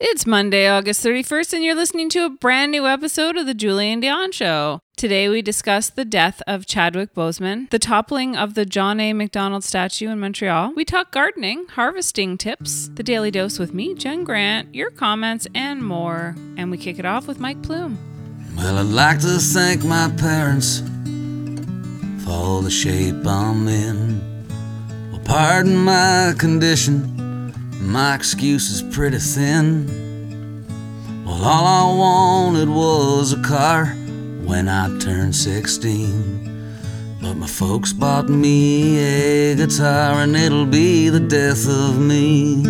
It's Monday, August 31st, and you're listening to a brand new episode of The Julien Dionne Show. Today, we discuss the death of Chadwick Boseman, the toppling of the John A. MacDonald statue in Montreal. We talk gardening, harvesting tips, the daily dose with me, Jen Grant, your comments, and more. And we kick it off with Mike Plume. Well, I'd like to thank my parents for all the shape I'm in. Well, pardon my condition, my excuse is pretty thin. Well, all I wanted was a car when I turned 16. But my folks bought me a guitar, and it'll be the death of me.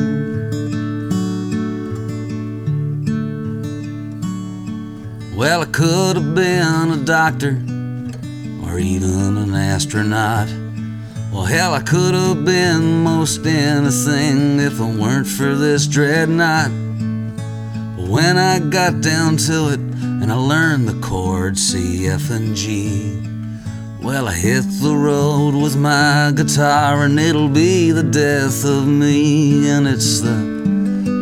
Well, I could have been a doctor or even an astronaut. Well, hell, I could have been most anything if it weren't for this dreadnought. But when I got down to it and I learned the chords C, F, and G, well, I hit the road with my guitar and it'll be the death of me. And it's the,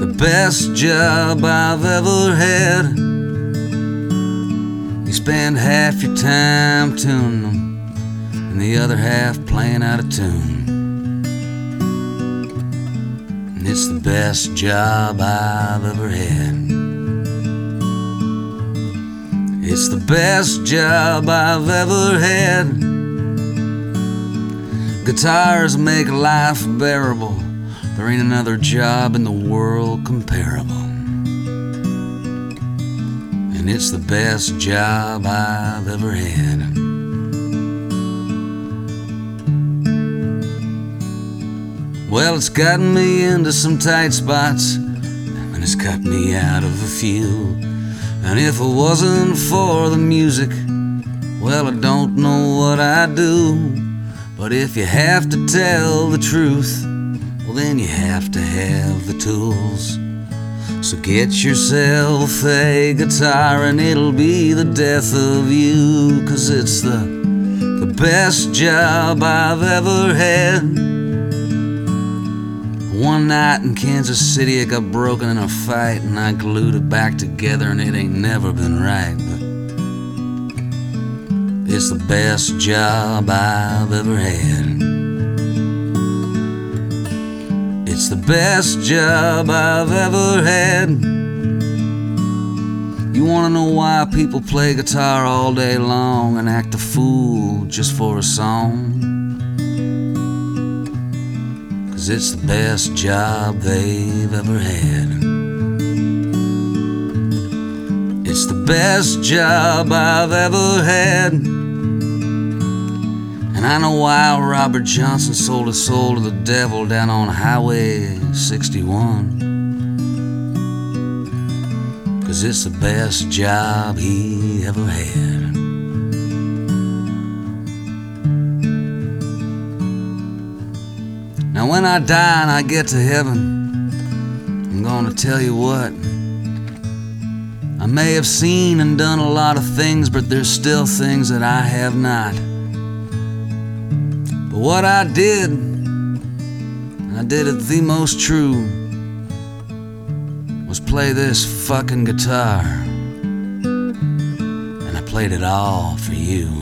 the best job I've ever had. You spend half your time tuning them, and the other half playing out of tune. And it's the best job I've ever had. It's the best job I've ever had. Guitars make life bearable. There ain't another job in the world comparable and it's the best job I've ever had. Well, it's gotten me into some tight spots, and it's cut me out of a few. And if it wasn't for the music, well, I don't know what I'd do. But if you have to tell the truth, well, then you have to have the tools. So get yourself a guitar and it'll be the death of you. Cause it's the, the best job I've ever had. One night in Kansas City, it got broken in a fight and I glued it back together and it ain't never been right. But it's the best job I've ever had. It's the best job I've ever had. You wanna know why people play guitar all day long and act a fool just for a song? Cause it's the best job they've ever had. It's the best job I've ever had. And I know why Robert Johnson sold his soul to the devil down on Highway 61. Cause it's the best job he ever had. Now, when I die and I get to heaven, I'm gonna tell you what. I may have seen and done a lot of things, but there's still things that I have not. But what I did, and I did it the most true, was play this fucking guitar. And I played it all for you.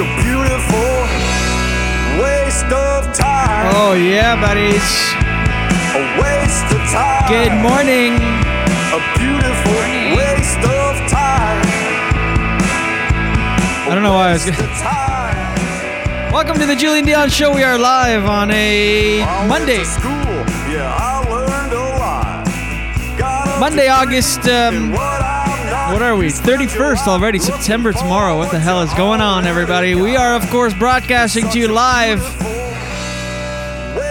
Such a beautiful waste of time. Oh, yeah, buddies. A waste of time. Good morning. A beautiful waste of time. I don't know why I was gonna. Welcome to the Julien Dionne Show. We are live on a Monday. Yeah, I learned a lot. Monday, August. Um, what are we? 31st already. September tomorrow. What the hell is going on, everybody? We are, of course, broadcasting to you live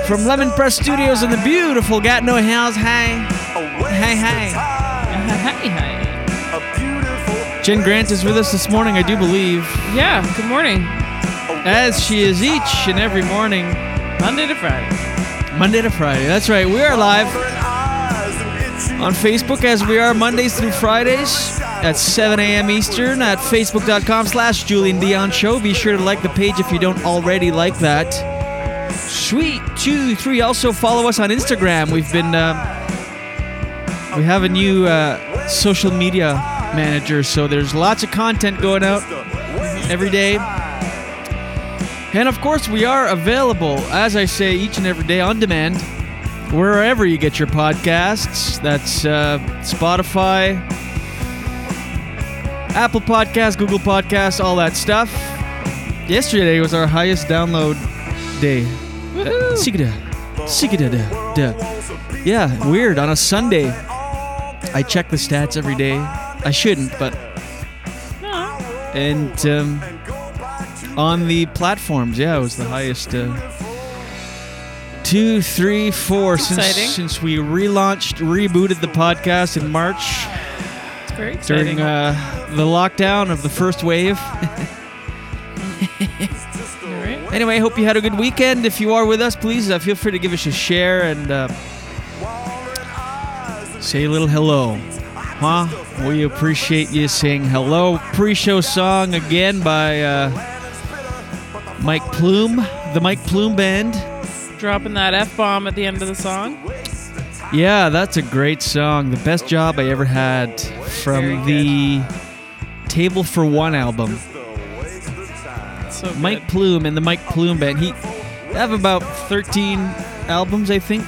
from Lemon Press Studios in the beautiful Gatineau Hills. Hey, hey, hey. Hi, hi. Jen Grant is with us this morning, I do believe. Yeah, good morning. As she is each and every morning. Monday to Friday. Monday to Friday. That's right. We are live on Facebook as we are Mondays through Fridays at 7 a.m. Eastern at facebook.com slash Julien Dionne Show. Be sure to like the page if you don't already like that. Sweet two, three. Also follow us on Instagram. We've been uh, we have a new uh, social media manager, so there's lots of content going out every day. And of course, we are available, as I say, each and every day on demand, wherever you get your podcasts. That's uh, Spotify, Apple Podcasts, Google Podcasts, all that stuff. Yesterday was our highest download day. Uh, Sigida. Sigida. da- da. Yeah, weird. On a Sunday, I check the stats every day. I shouldn't, but. And um, on the platforms, yeah, it was the highest. Uh, two, three, four since Exciting. since we relaunched, rebooted the podcast in March very exciting. during uh, the lockdown of the first wave. Anyway, hope you had a good weekend. If you are with us, please uh, feel free to give us a share and uh, say a little hello. Huh? We appreciate you saying hello. Pre-show song again by uh, Mike Plume, the Mike Plume Band. Dropping that F bomb at the end of the song. Yeah, that's a great song. The best job I ever had from the Table for One album. So Mike Plume and the Mike Plume Band. He they have about 13 albums, I think,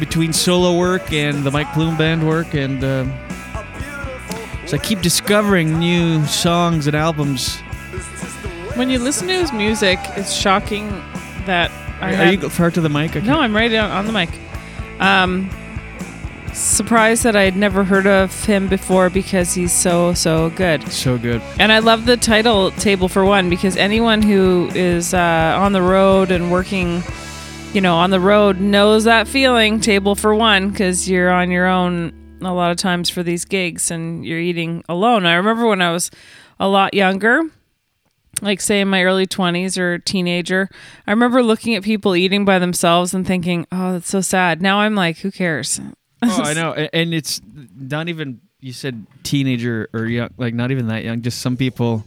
between solo work and the Mike Plume Band work. And um so I keep discovering new songs and albums. When you listen to his music, it's shocking that I Are had- you far to the mic? No, I'm right on, on the mic. Um, surprised that I had never heard of him before because he's so so good. So good. And I love the title "Table for One" because anyone who is uh, on the road and working, you know, on the road knows that feeling. Table for one because you're on your own a lot of times for these gigs and you're eating alone. I remember when I was a lot younger like say in my early 20s or teenager i remember looking at people eating by themselves and thinking oh that's so sad now i'm like who cares Oh, I know, A- and it's not even. You said teenager or young, like not even that young. Just some people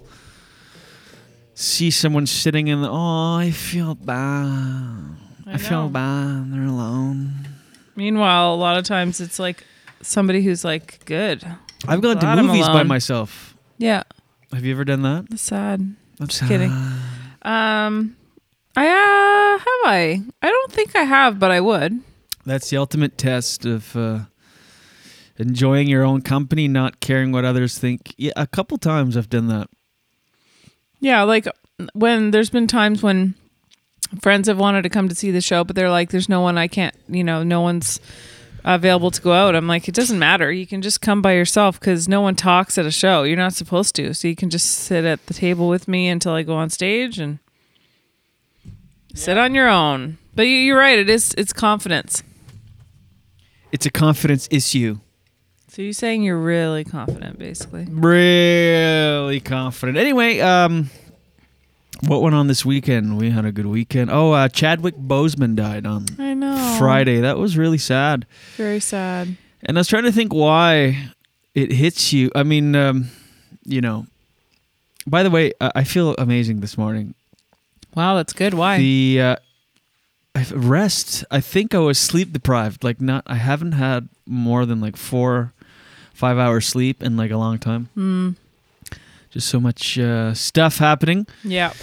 see someone sitting in the. Oh, I feel bad. I, I feel know. bad. They're alone. Meanwhile, a lot of times it's like somebody who's like good. I've gone Glad to I'm movies by alone. myself. Yeah, Have you ever done that? that's sad. I'm just kidding. Um, I uh, have I? I don't think I have, but I would. That's the ultimate test of uh, enjoying your own company, not caring what others think. Yeah, a couple times I've done that. Yeah, like when there's been times when friends have wanted to come to see the show, but they're like, "There's no one I can't, you know, no one's available to go out." I'm like, it doesn't matter. You can just come by yourself because no one talks at a show. You're not supposed to, so you can just sit at the table with me until I go on stage and sit on your own. But you, you're right. It is. It's confidence. It's a confidence issue. So you're saying you're really confident, basically. Really confident. Anyway, um, what went on this weekend? We had a good weekend. Oh, uh, Chadwick Boseman died on I know. Friday. That was really sad. Very sad. And I was trying to think why it hits you. I mean, um, you know. By the way, I I feel amazing this morning. Wow, that's good. Why? The uh, I- rest. I think I was sleep deprived. Like not. I haven't had more than like four, five hours sleep in like a long time. Hmm. Just so much uh, stuff happening. Yeah.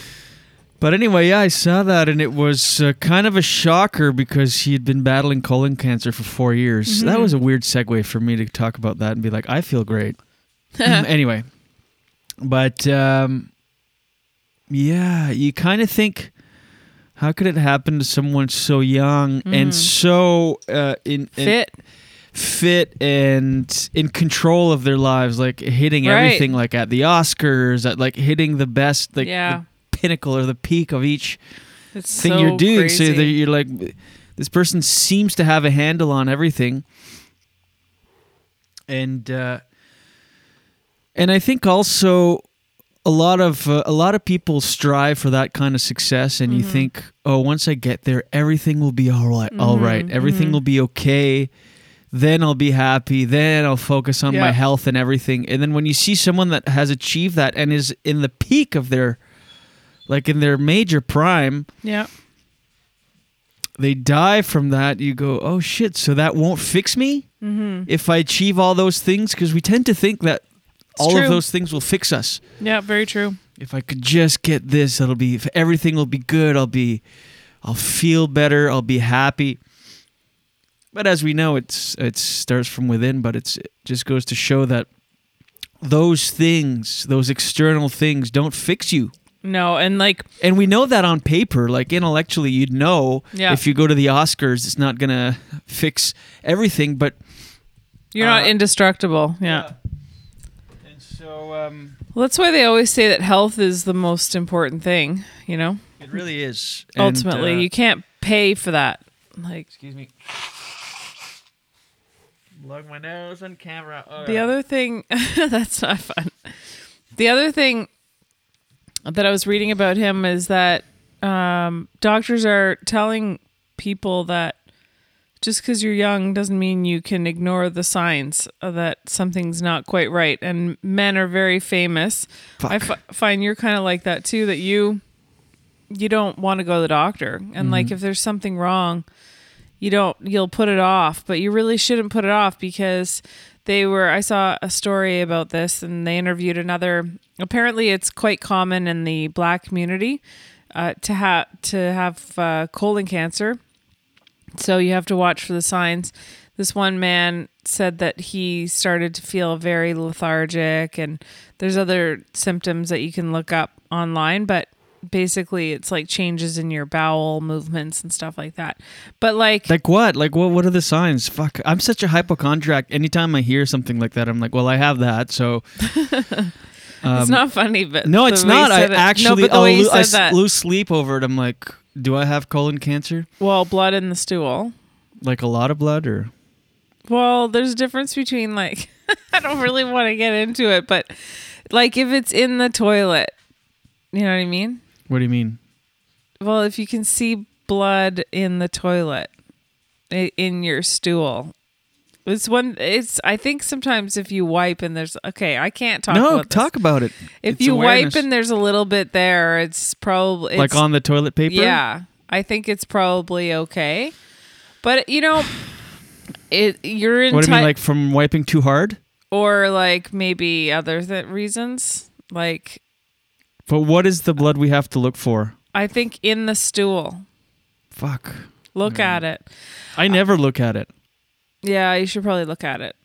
But anyway, yeah, I saw that, and it was uh, kind of a shocker because he had been battling colon cancer for four years. That Mhm. was a weird segue for me to talk about that and be like, I feel great. anyway, but um, yeah, you kind of think, how could it happen to someone so young and Mhm. so uh, in, in Fit. fit and in control of their lives, like hitting Right. everything, like at the Oscars, at like hitting the best, like Yeah. the pinnacle or the peak of each It's thing so you're doing. So that you're like, this person seems to have a handle on everything, and uh, and I think also a lot of uh, a lot of people strive for that kind of success, and you Mm-hmm. think, oh, once I get there, everything will be all right, all right, Mhm, everything mhm. will be okay. Then I'll be happy. Then I'll focus on my health and everything. And then when you see someone that has achieved that and is in the peak of their, like in their major prime, Yeah. they die from that, you go, oh shit, so that won't fix me Mhm. if I achieve all those things? Because we tend to think that all true. of those things will fix us. Yeah. Very true. If I could just get this, it'll be, if everything will be good. I'll be, I'll feel better. I'll be happy. But as we know, it's it starts from within. But it's it just goes to show that those things, those external things, don't fix you. No, and like, And we know that on paper, like intellectually, you'd know Yeah. if you go to the Oscars, it's not gonna fix everything. But you're not Uh, indestructible. Yeah. and so um, Well, that's why they always say that health is the most important thing. You know, it really is. And, ultimately, uh, you can't pay for that. Like, excuse me. Plug my nose on camera. The other thing that's not fun. The other thing that I was reading about him is that um, doctors are telling people that just because you're young doesn't mean you can ignore the signs that something's not quite right. And men are very famous. I fi- find you're kind of like that too. That you you don't want to go to the doctor, and like Mhm. if there's something wrong, you don't you'll put it off but you really shouldn't put it off because they were i saw a story about this and they interviewed another apparently it's quite common in the black community uh, to have to have uh, colon cancer so you have to watch for the signs this one man said that he started to feel very lethargic and there's other symptoms that you can look up online but basically it's like changes in your bowel movements and stuff like that but like Like what? Like what? What are the signs? Fuck! I'm such a hypochondriac. Anytime I hear something like that, I'm like, well, I have that. So it's um, not funny but No, it's not. I it- actually, no, I'll lo- I s- lose sleep over it. I'm like, do I have colon cancer? well blood in the stool Like a lot of blood, or well there's a difference between like i don't really want to get into it but like if it's in the toilet you know what i mean what do you mean? Well, if you can see blood in the toilet, i- in your stool, It's one. It's. I think sometimes if you wipe and there's okay, I can't talk. no, about this. talk about it. If It's you awareness. wipe and there's a little bit there, it's probably like on the toilet paper. Yeah, I think it's probably okay. But you know, it you're in What do you mean, like from wiping too hard? or like maybe other th- reasons. Like But what is the blood we have to look for? I think in the stool. Fuck. Look hmm. at it. I never look at it. Yeah, you should probably look at it.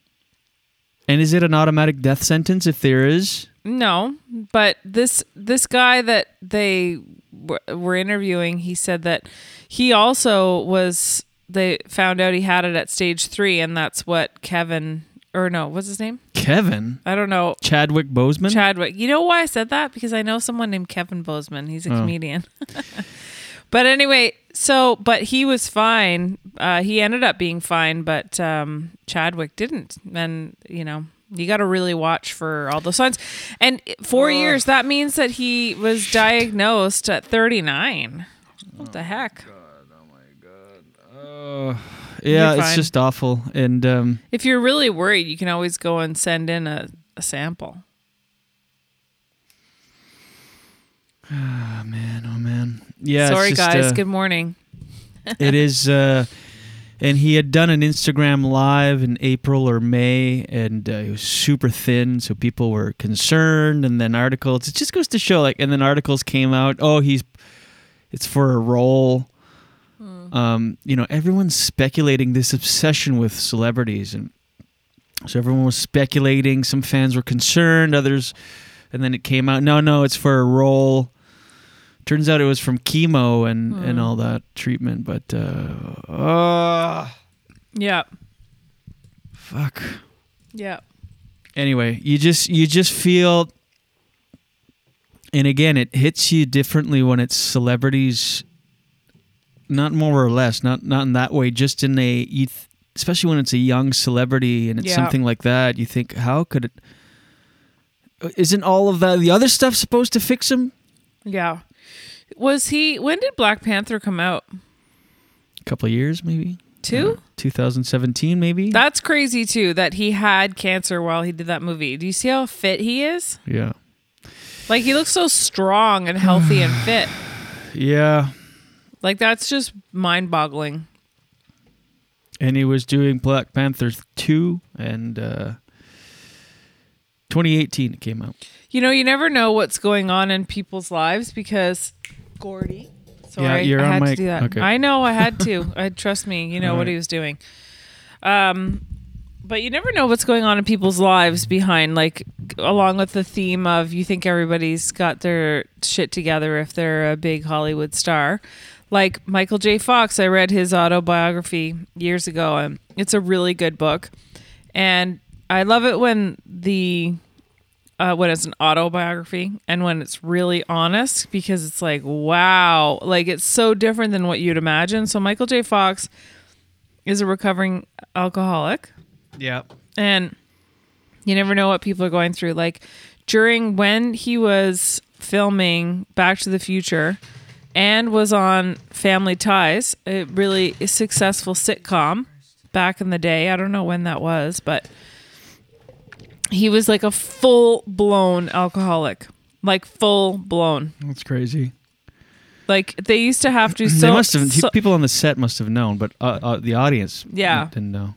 And is it an automatic death sentence if there is? No, but this this guy that they w- were interviewing, he said that he also was. They found out he had it at stage three, and that's what Kevin or no, what's his name? Kevin? I don't know. Chadwick Boseman? Chadwick. You know why I said that? Because I know someone named Kevin Bozeman. He's a Oh. comedian. but anyway, so but he was fine. Uh, he ended up being fine, but um, Chadwick didn't. And you know, you got to really watch for all those signs. And four years that means that he was diagnosed at 39. What the heck? God, oh my god. Uh, yeah, it's just awful. And um, If you're really worried, you can always go and send in a, a sample. oh man, oh man. Yeah. Sorry, just, guys. uh, Good morning. it is uh and he had done an instagram live in april or may and uh, he was super thin so people were concerned and then articles it just goes to show like and then articles came out oh he's it's for a role um you know everyone's speculating this obsession with celebrities and so everyone was speculating some fans were concerned others and then it came out no no it's for a role turns out it was from chemo and and Hmm. all that treatment but uh uh Yeah. fuck Yeah. anyway you just you just feel and again it hits you differently when it's celebrities not more or less not not in that way just in a you th- especially when it's a young celebrity and it's Yeah. something like that you think how could it isn't all of that the other stuff supposed to fix him Yeah. Was he when did Black Panther come out? a couple of years maybe Two? 2017 maybe That's crazy too that he had cancer while he did that movie. Do you see how fit he is? yeah Like he looks so strong and healthy and fit. yeah Like that's just mind-boggling. and he was doing Black Panther 2 and uh 2018 it came out. You know, you never know what's going on in people's lives because Gordy. Sorry, Yeah, you're I on had to mic. do that. Okay. I know I had to. I trust me. You know All what right. he was doing. Um, but you never know what's going on in people's lives behind, like, along with the theme of you think everybody's got their shit together if they're a big Hollywood star. Like Michael J. Fox, I read his autobiography years ago, and it's a really good book. And I love it when the uh, when it's an autobiography and when it's really honest because it's like wow like it's so different than what you'd imagine. So michael j. Fox is a recovering alcoholic. Yeah. and you never know what people are going through. Like during when he was filming back to the future and was on family ties a really successful sitcom back in the day. I don't know when that was but he was like a full blown alcoholic like full blown That's crazy. like they used to have to they must have so- people on the set must have known, but uh, uh, the audience Yeah. didn't know.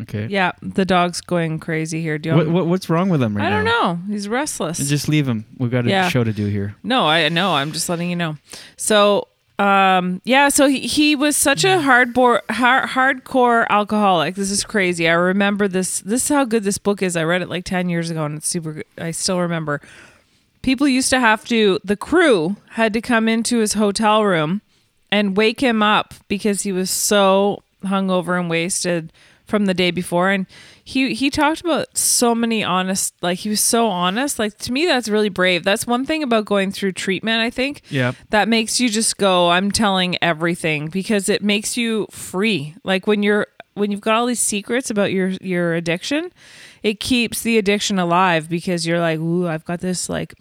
Okay. yeah the dog's going crazy here do you What, what what's wrong with him right i don't now? know he's restless Just leave him. We've got a Yeah. show to do here. No, I know. I'm just letting you know. So, um, yeah. So he, he was such a hardcore, hard, hardcore alcoholic. This is crazy. I remember this. This is how good this book is. I read it like ten years ago, and it's super. good. I still remember. People used to have to. The crew had to come into his hotel room and wake him up because he was so hungover and wasted from the day before and he he talked about so many honest like he was so honest. Like to me that's really brave. That's one thing about going through treatment i think yeah that makes you just go i'm telling everything because it makes you free. Like when you're when you've got all these secrets about your your addiction it keeps the addiction alive because you're like ooh i've got this like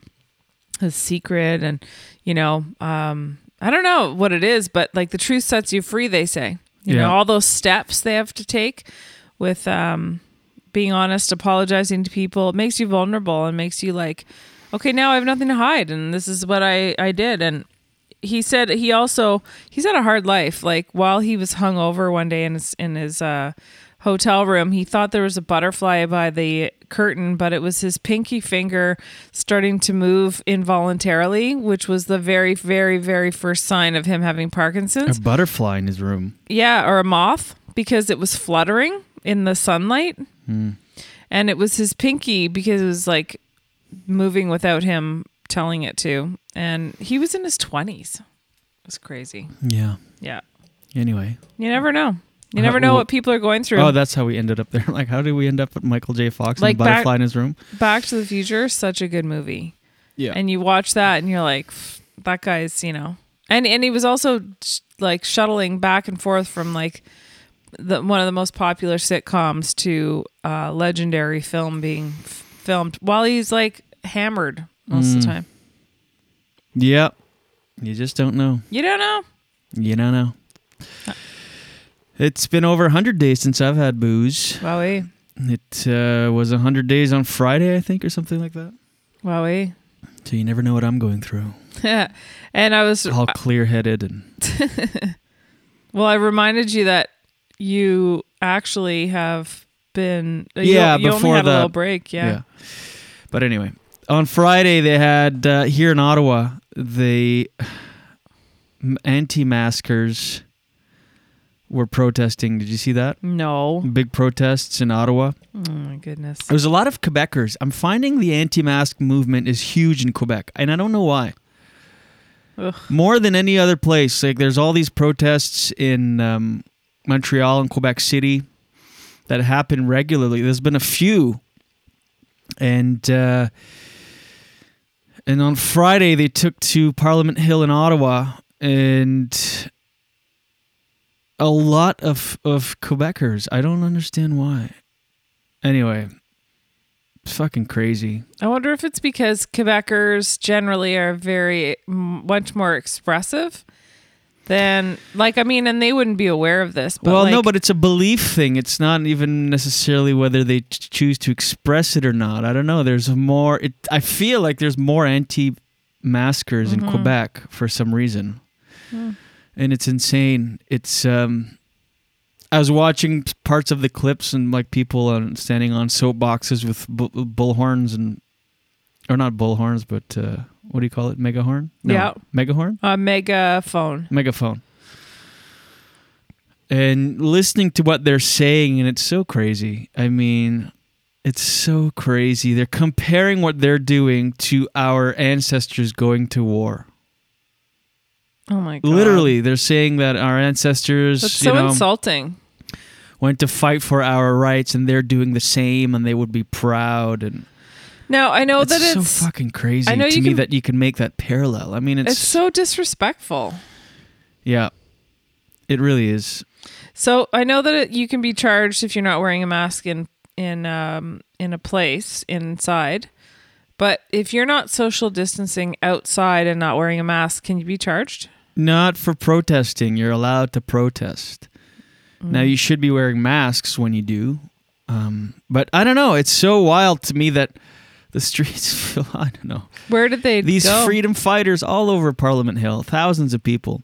a secret and you know um i don't know what it is but like the truth sets you free they say. You Yeah. know, all those steps they have to take with um, being honest, apologizing to people. It makes you vulnerable and makes you like, okay, now I have nothing to hide, and this is what I I did. And he said he also he's had a hard life. Like while he was hung over one day in his in his uh, hotel room, he thought there was a butterfly by the curtain, but it was his pinky finger starting to move involuntarily, which was the very, very, very first sign of him having Parkinson's. A butterfly in his room. Yeah, or a moth because it was fluttering in the sunlight. Hmm. And it was his pinky because it was like moving without him telling it to. And he was in his 20s. It was crazy. Yeah. Yeah. Anyway. You never know. You never know what people are going through. Oh, that's how we ended up there. Like, how did we end up with Michael J. Fox and Like a butterfly back- in his room? Back to the Future, such a good movie. Yeah. And you watch that and you're like, that guy's, you know. And and he was also sh- like shuttling back and forth from like the one of the most popular sitcoms to uh legendary film being f- filmed while he's like hammered most of Mm. the time. Yeah. You just don't know. You don't know. You don't know. It's been over 100 days since I've had booze. Wowie. It uh, was 100 days on Friday, I think, or something like that. Wowie. So you never know what I'm going through. Yeah. and I was All clear headed and. well, I reminded you that you actually have been uh, you- yeah, you, before only had the a little break, yeah. But anyway, on Friday they had uh, here in Ottawa the anti-maskers were protesting. Did you see that? No. Big protests in Ottawa. Oh my goodness. There's a lot of Quebecers. I'm finding the anti-mask movement is huge in Quebec, and I don't know why. Ugh. More than any other place. Like there's all these protests in um, Montreal and Quebec City that happen regularly. There's been a few, and uh, and on Friday they took to Parliament Hill in Ottawa, and a lot of of Quebecers. I don't understand why. Anyway, it's fucking crazy. I wonder if it's because Quebecers generally are very much more expressive than like I mean, and they wouldn't be aware of this. But well, no, but it's a belief thing. It's not even necessarily whether they ch- choose to express it or not. I don't know. There's more. It. I feel like there's more anti-maskers in Mhm. Quebec for some reason, Hmm. and it's insane. It's. um I was watching parts of the clips and like people on, standing on soapboxes with bull, bullhorns and, or not bullhorns, but uh, what do you call it? Megahorn? No, Yeah. megahorn. a megaphone. megaphone and listening to what they're saying and it's so crazy i mean it's so crazy they're comparing what they're doing to our ancestors going to war Oh my god! literally they're saying that our ancestors that's so know, insulting. went to fight for our rights and they're doing the same and they would be proud and Now I know it's that so it's so fucking crazy I know to me can- that you can make that parallel i mean it's, it's so disrespectful. yeah it really is So I know that it, you can be charged if you're not wearing a mask in in um, in a place inside. But if you're not social distancing outside and not wearing a mask, can you be charged? Not for protesting. You're allowed to protest. Now Mm. you should be wearing masks when you do. Um, but I don't know. It's so wild to me that the streets feel. I don't know. Where did they go? These go? freedom fighters all over Parliament Hill, thousands of people,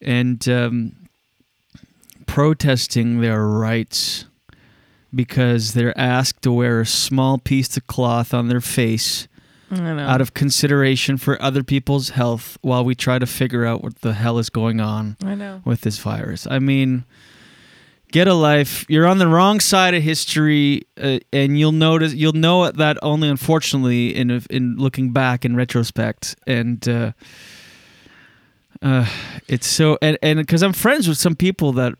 and um, protesting their rights because they're asked to wear a small piece of cloth on their face out of consideration for other people's health while we try to figure out what the hell is going on I know. with this virus. I mean, get a life. You're on the wrong side of history, uh, and you'll notice you'll know that only unfortunately in in looking back in retrospect. And uh, uh, it's so and and because I'm friends with some people that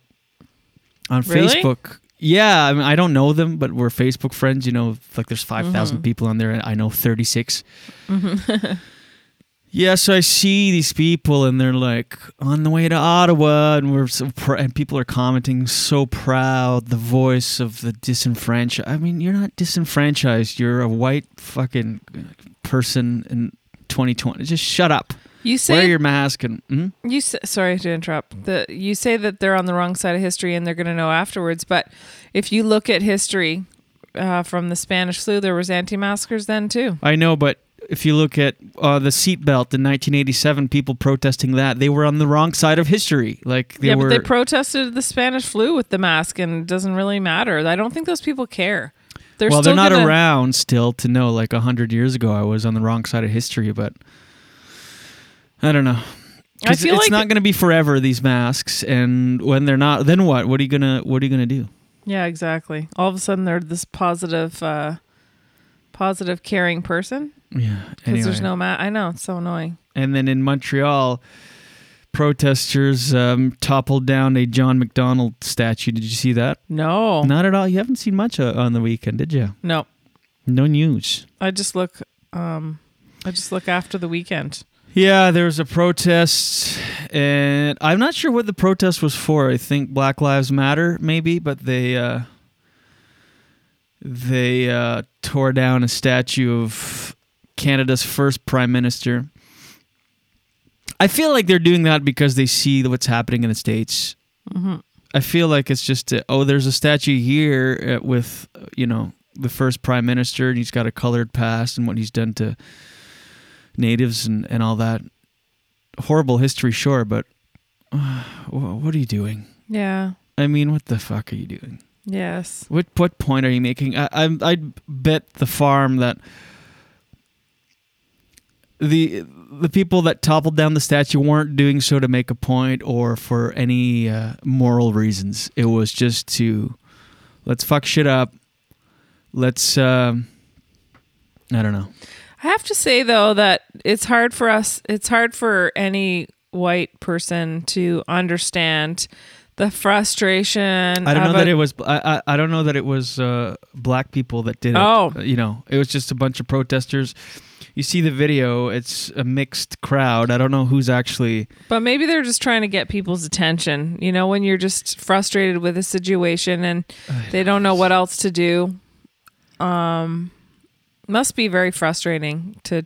on Really? Facebook. Yeah, I mean, I don't know them, but we're Facebook friends. You know, like there's 5,000 Mhm. people on there, and I know 36. Mhm. Yeah, so I see these people and they're like on the way to Ottawa, and we're so pr- and people are commenting so proud, the voice of the disenfranchised. I mean, you're not disenfranchised. You're a white fucking person in 2020. Just shut up. You say wear your mask and mhm. You s sorry to interrupt. The you say that they're on the wrong side of history and they're going to know afterwards. But if you look at history uh, from the Spanish flu, there was anti-maskers then too. I know, but if you look at uh, the seatbelt in 1987, people protesting that they were on the wrong side of history. Like they yeah, were. but they protested the Spanish flu with the mask, and it doesn't really matter. I don't think those people care. They're well, still they're not gonna- around still to know. Like a hundred years ago, I was on the wrong side of history, but I don't know. I feel it's like- not going to be forever. These masks, and when they're not, then what? What are you gonna What are you gonna do? Yeah, exactly. All of a sudden, they're this positive, uh, positive, caring person. Yeah. Because there's no mat. I know it's so annoying. And then in Montreal, protesters um, toppled down a John MacDonald statue. Did you see that? No. Not at all. You haven't seen much uh, on the weekend, did you? No, No news. I just look. Um, I just look after the weekend. Yeah, there was a protest, and I'm not sure what the protest was for. I think Black Lives Matter, maybe, but they uh, they uh, tore down a statue of Canada's first prime minister. I feel like they're doing that because they see what's happening in the states. Mhm. I feel like it's just uh, oh, there's a statue here uh, with uh, you know the first prime minister, and he's got a colored past and what he's done to natives and, and all that. Horrible history, sure, but uh, what are you doing? Yeah. I mean, what the fuck are you doing? Yes. What what point are you making? I I I'd bet the farm that the the people that toppled down the statue weren't doing so to make a point or for any uh, moral reasons. It was just to let's fuck shit up. Let's um, I don't know. I have to say though that it's hard for us. It's hard for any white person to understand the frustration. I don't know of that it was. I, I I don't know that it was uh, black people that did it. Oh. you know, it was just a bunch of protesters. You see the video; it's a mixed crowd. I don't know who's actually. But maybe they're just trying to get people's attention. You know, when you're just frustrated with a situation and they don't know what else to do. Um, must be very frustrating to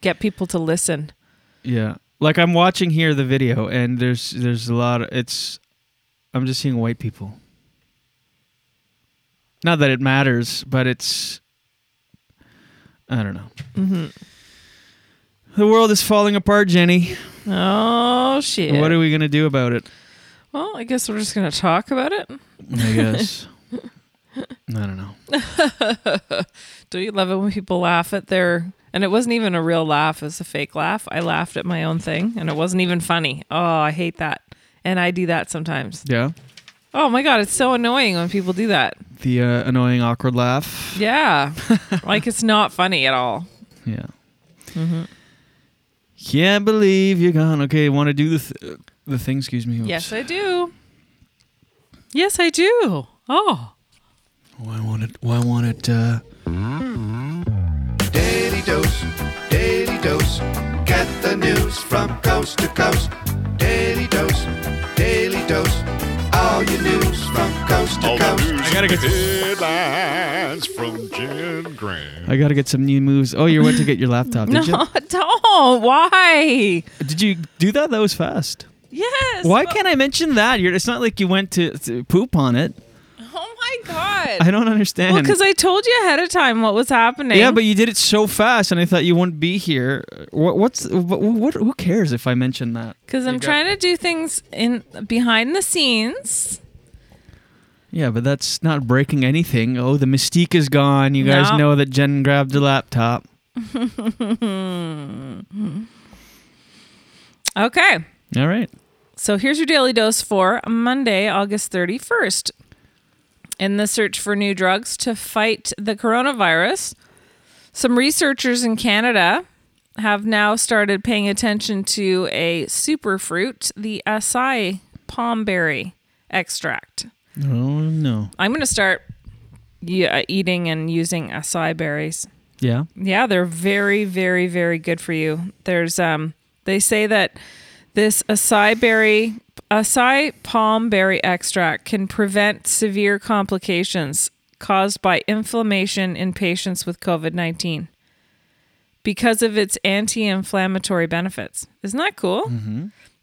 get people to listen. Yeah, like I'm watching here the video, and there's there's a lot. Of, it's I'm just seeing white people. Not that it matters, but it's. I don't know. hmm The world is falling apart, Jenny. Oh shit! What are we gonna do about it? Well, I guess we're just gonna talk about it. I guess. I don't know. Do you love it when people laugh at their? And it wasn't even a real laugh; it was a fake laugh. I laughed at my own thing, and it wasn't even funny. Oh, I hate that, and I do that sometimes. Yeah. Oh my god, it's so annoying when people do that. The uh, annoying, awkward laugh. Yeah, like it's not funny at all. Yeah. hmm Can't believe you're gone. Okay, want to do the th- the thing? Excuse me. Oops. Yes, I do. Yes, I do. Oh, Why want it? Why want it? Uh, Daily dose, daily dose. Get the news from coast to coast. Daily dose, daily dose. All your news from coast to coast. I gotta get headlines from Jen Grant. I gotta get some new moves. Oh, you went to get your laptop, no, you? don't. Why? Did you do that? That was fast. Yes. Why but- can't I mention that? You're, it's not like you went to, to poop on it. My god. I don't understand. Well, because I told you ahead of time what was happening. yeah, but you did it so fast, and I thought you wouldn't be here. What, what's what, what? Who cares if I mention that? because I'm got- trying to do things in behind the scenes. Yeah, but that's not breaking anything. Oh, the mystique is gone. You guys No. know that Jen grabbed the laptop. okay. All right. So here's your daily dose for Monday, August 31st. In the search for new drugs to fight the coronavirus, some researchers in Canada have now started paying attention to a superfruit, the acai palm berry extract. Oh no. I'm going to start yeah, eating and using acai berries. Yeah. Yeah, they're very, very, very good for you. There's um they say that this acai berry acai palm berry extract can prevent severe complications caused by inflammation in patients with COVID nineteen. because of its anti-inflammatory benefits. Isn't that cool?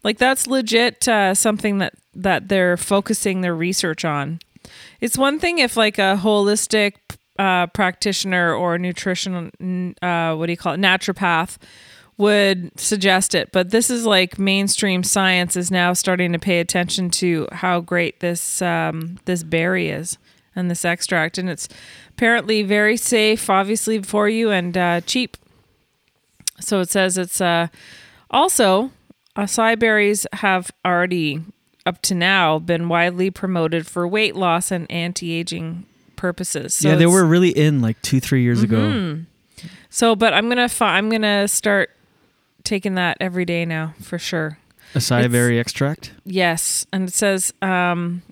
Like that's legit uh, something that that they're focusing their research on. It's one thing if like a holistic uh, practitioner or nutritional, uh, what do you call it, naturopath would suggest it, but this is like mainstream science is now starting to pay attention to how great this um, this berry is and this extract, and it's apparently very safe, obviously for you and uh, cheap. So it says it's uh, also acai berries have already up to now been widely promoted for weight loss and anti-aging purposes. So yeah, they were really in like two, three years ago. Mhm. So, but I'm gonna fi- I'm gonna start taking that every day now for sure. Acai berry extract. Yes, and it says um,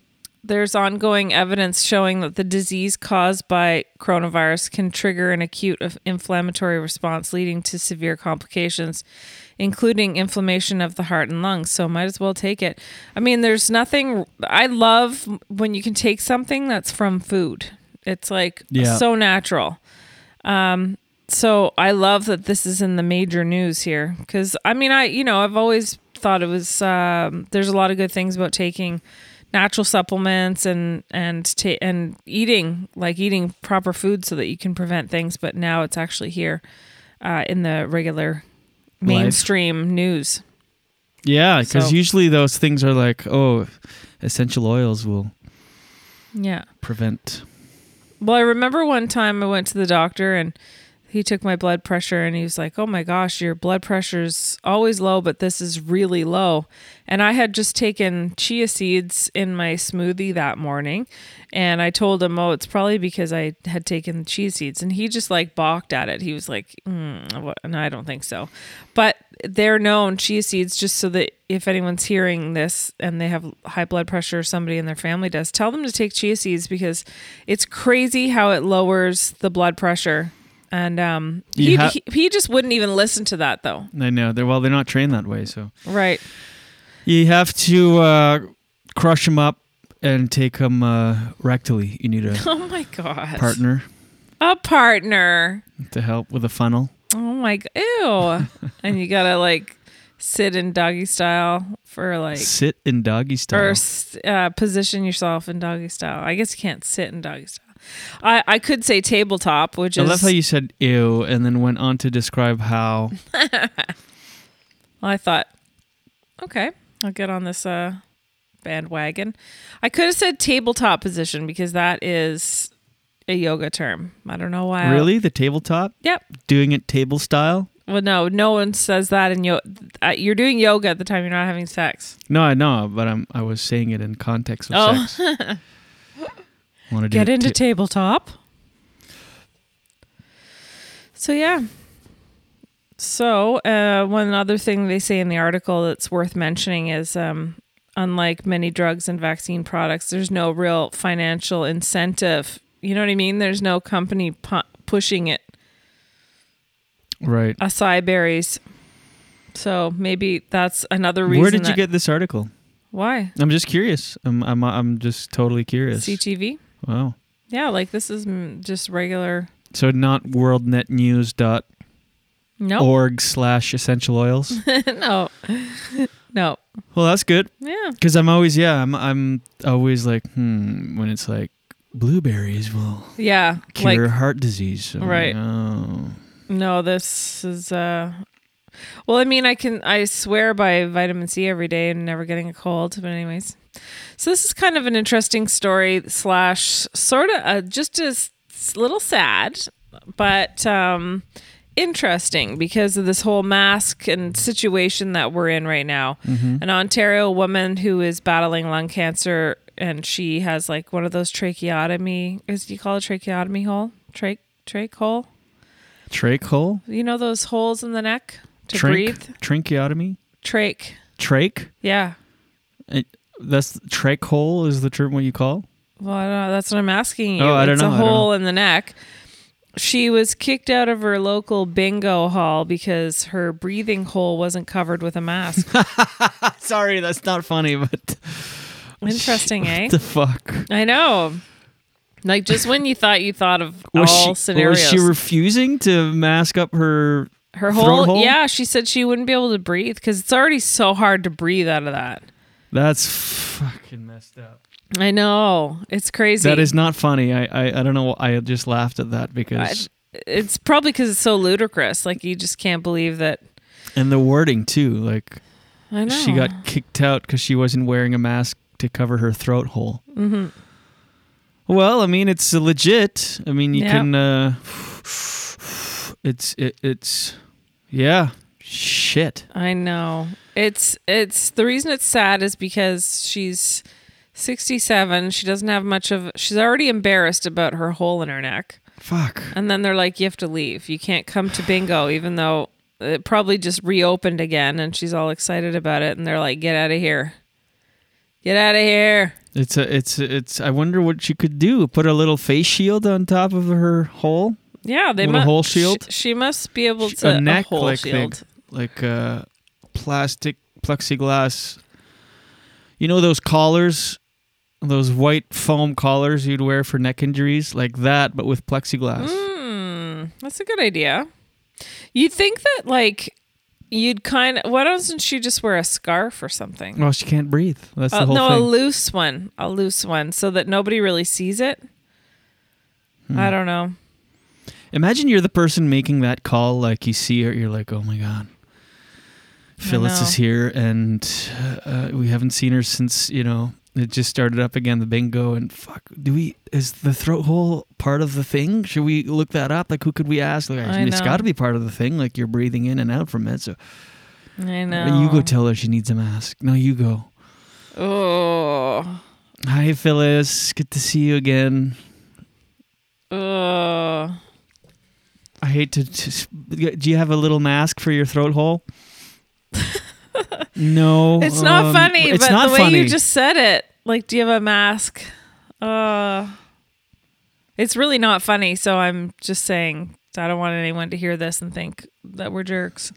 there's ongoing evidence showing that the disease caused by coronavirus can trigger an acute inflammatory response, leading to severe complications, including inflammation of the heart and lungs. So, might as well take it. I mean, there's nothing. I love when you can take something that's from food. It's like Yeah. so natural. Um, so I love that this is in the major news here because I mean I you know I've always thought it was um, there's a lot of good things about taking natural supplements and and ta- and eating like eating proper food so that you can prevent things but now it's actually here uh, in the regular mainstream news. Yeah, because So- usually those things are like, oh, essential oils will Yeah. prevent. Well, I remember one time I went to the doctor and he took my blood pressure and he was like, "Oh my gosh, your blood pressure's always low, but this is really low." And I had just taken chia seeds in my smoothie that morning, and I told him, "Oh, it's probably because I had taken chia seeds." And he just like balked at it. He was like, mm, what? "No, I don't think so." But they're known chia seeds just so that if anyone's hearing this and they have high blood pressure or somebody in their family does, tell them to take chia seeds because it's crazy how it lowers the blood pressure. And um, he, ha- he he just wouldn't even listen to that though. I know they're well, they're not trained that way, so Right. you have to uh, crush them up and take them uh, rectally. You need a Oh my god. partner A partner. to help with a funnel. Oh my god. Ew. and you gotta like sit in doggy style for like Sit in doggy style. or uh, position yourself in doggy style. I guess you can't sit in doggy style. I I could say tabletop, which I is love how you said ew and then went on to describe how. I thought, okay, I'll get on this uh, bandwagon. I could have said tabletop position because that is a yoga term. I don't know why. I- really? The tabletop? Yep. Doing it table style? Well, no, no one says that in yoga. Uh, you're doing yoga at the time you're not having sex. No, I know, but I'm I was saying it in context of Oh. sex. Want to Get into tabletop. So yeah. So uh, one other thing they say in the article that's worth mentioning is, um, unlike many drugs and vaccine products, there's no real financial incentive. You know what I mean? There's no company pu- pushing it. right. Acai berries. So maybe that's another reason. Where did you get this article? Why? I'm just curious. I'm I'm I'm just totally curious. CTV? Wow. Yeah, like this is just regular. So not worldnetnews.org No. slash essential oils. no. no. well, that's good. Yeah. Because I'm always yeah I'm I'm always like hmm when it's like blueberries will Yeah. cure like heart disease. I'm Right. Like, oh. no, this is uh well, I mean, I can I swear by vitamin C every day and never getting a cold, but anyways. So this is kind of an interesting story slash sort of uh, just a little sad, but um interesting because of this whole mask and situation that we're in right now. Mhm. An Ontario woman who is battling lung cancer and she has like one of those tracheotomy is you call it tracheotomy hole? Trache trach hole? Trache hole? You know those holes in the neck to breathe? Tracheotomy? Trache. Trache? Yeah. It, that's trach hole is the term what you call? Well, I don't know. that's what I'm asking you. Oh, I don't it's know. a hole in the neck. She was kicked out of her local bingo hall because her breathing hole wasn't covered with a mask. Sorry, that's not funny, but Interesting, eh? What the fuck? I know. Like just when you thought you thought of Was all she, scenarios. was she refusing to mask up her Her whole, hole? yeah, she said she wouldn't be able to breathe because it's already so hard to breathe out of that. That's fucking messed up. I know it's crazy. That is not funny. I, I I don't know. I just laughed at that because It's probably because it's so ludicrous. Like you just can't believe that. and the wording too. Like I know. she got kicked out because she wasn't wearing a mask to cover her throat hole. hmm Well, I mean, it's legit. I mean, you Yeah. can. uh It's it, it's yeah. Shit. I know. It's it's the reason it's sad is because she's 67. She doesn't have much of. She's already embarrassed about her hole in her neck. Fuck. And then they're like, you have to leave. You can't come to bingo, even though it probably just reopened again, and she's all excited about it. And they're like, get out of here. Get out of here. It's a it's a- it's. I wonder what she could do. Put a little face shield on top of her hole. Yeah, they little mu- hole she- shield. She, must be able to a neck hole like shield. thing, like uh, plastic plexiglass. You know those collars, those white foam collars you'd wear for neck injuries, like that, but with plexiglass. Hmm, that's a good idea. You'd think that like you'd kind of. Why doesn't she just wear a scarf or something? Well, she can't breathe. That's Uh, the whole no, a loose one, a loose one, so that nobody really sees it. Hmm. I don't know. Imagine you're the person making that call. Like you see her, you're like, oh my god, Phyllis is here, and uh, we haven't seen her since you know it just started up again, the bingo. And fuck, do we? Is the throat hole part of the thing? Should we look that up? Like, who could we ask? Like, I it's got to be part of the thing. Like you're breathing in and out from it. So I know. you go tell her she needs a mask. No, you go. Oh. Hi, Phyllis. Good to see you again. Oh. I hate to. to do you have a little mask for your throat hole? no, It's not um, funny, It's but not the way funny. you just said it, like, do you have a mask? Uh, it's really not funny. So I'm just saying, I don't want anyone to hear this and think that we're jerks.